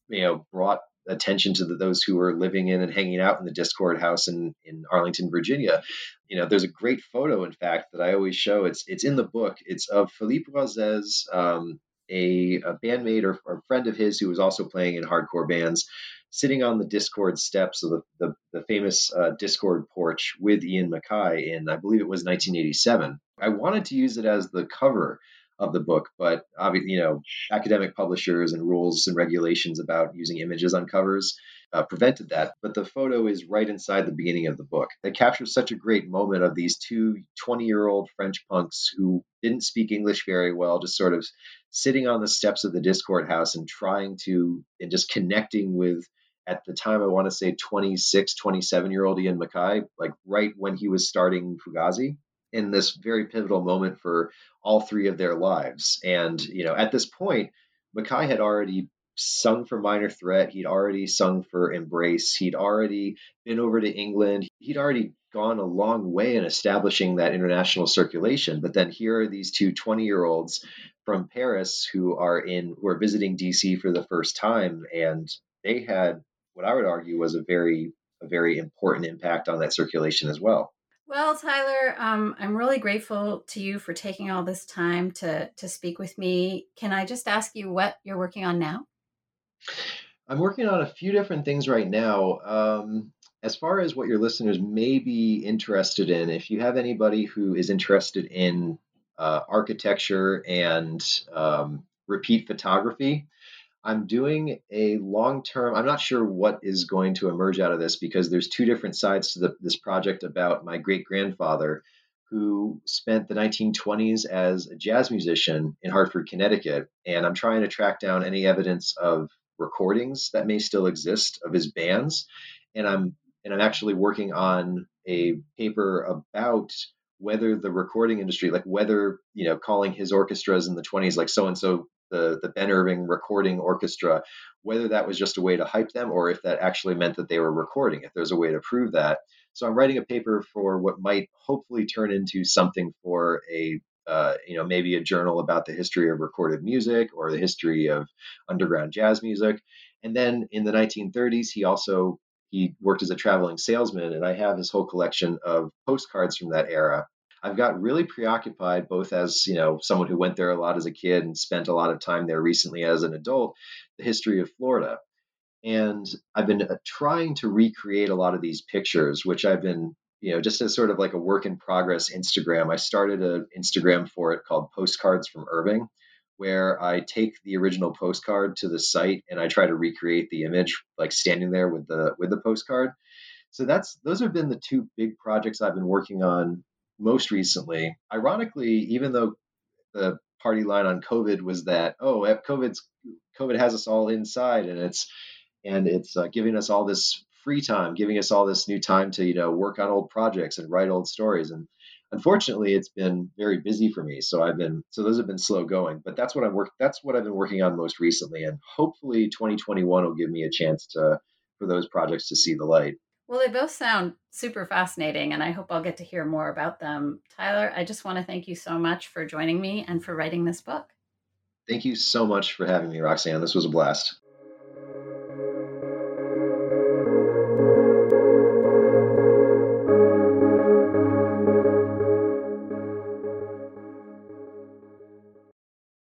you know brought attention to the, those who were living in and hanging out in the dischord house in, in Arlington, Virginia. You know, there's a great photo, in fact, that I always show. It's it's in the book. It's of Philippe Roizès, um, a, a bandmate or, or friend of his who was also playing in hardcore bands, sitting on the Dischord steps of the, the, the famous uh, Dischord porch with Ian MacKaye in, I believe it was 1987. I wanted to use it as the cover of the book, but obviously, you know, academic publishers and rules and regulations about using images on covers uh, prevented that. But the photo is right inside the beginning of the book. It captures such a great moment of these two 20 year old French punks who didn't speak English very well, just sort of sitting on the steps of the Dischord house and trying to, and just connecting with, at the time, I want to say 26, 27 year old Ian MacKaye, like right when he was starting Fugazi in this very pivotal moment for all three of their lives. And, you know, at this point, MacKaye had already sung for Minor Threat. He'd already sung for Embrace. He'd already been over to England. He'd already gone a long way in establishing that international circulation. But then here are these two 20 year olds from Paris who are in who are visiting DC for the first time, and they had what I would argue was a very a very important impact on that circulation as well. Well, Tyler, um, I'm really grateful to you for taking all this time to to speak with me. Can I just ask you what you're working on now? I'm working on a few different things right now. Um, as far as what your listeners may be interested in, if you have anybody who is interested in uh, architecture and um, repeat photography, I'm doing a long term. I'm not sure what is going to emerge out of this because there's two different sides to the, this project about my great grandfather who spent the 1920s as a jazz musician in Hartford, Connecticut. And I'm trying to track down any evidence of recordings that may still exist of his bands. And I'm and I'm actually working on a paper about whether the recording industry, like whether you know, calling his orchestras in the 20s like so and so the the Ben Irving recording orchestra, whether that was just a way to hype them or if that actually meant that they were recording. If there's a way to prove that. So I'm writing a paper for what might hopefully turn into something for a uh, you know, maybe a journal about the history of recorded music or the history of underground jazz music. And then in the 1930s, he also he worked as a traveling salesman, and I have his whole collection of postcards from that era. I've got really preoccupied, both as you know, someone who went there a lot as a kid and spent a lot of time there recently as an adult, the history of Florida. And I've been uh, trying to recreate a lot of these pictures, which I've been you know, just as sort of like a work in progress Instagram, I started an Instagram for it called Postcards from Irving, where I take the original postcard to the site and I try to recreate the image, like standing there with the with the postcard. So that's those have been the two big projects I've been working on most recently. Ironically, even though the party line on COVID was that, oh, COVID's COVID has us all inside and it's and it's uh, giving us all this free time, giving us all this new time to, you know, work on old projects and write old stories. And unfortunately, it's been very busy for me. So I've been, so those have been slow going, but that's what I'm work, that's what I've been working on most recently. And hopefully 2021 will give me a chance to, for those projects to see the light. Well, they both sound super fascinating, and I hope I'll get to hear more about them. Tyler, I just want to thank you so much for joining me and for writing this book. Thank you so much for having me, Roxanne. This was a blast.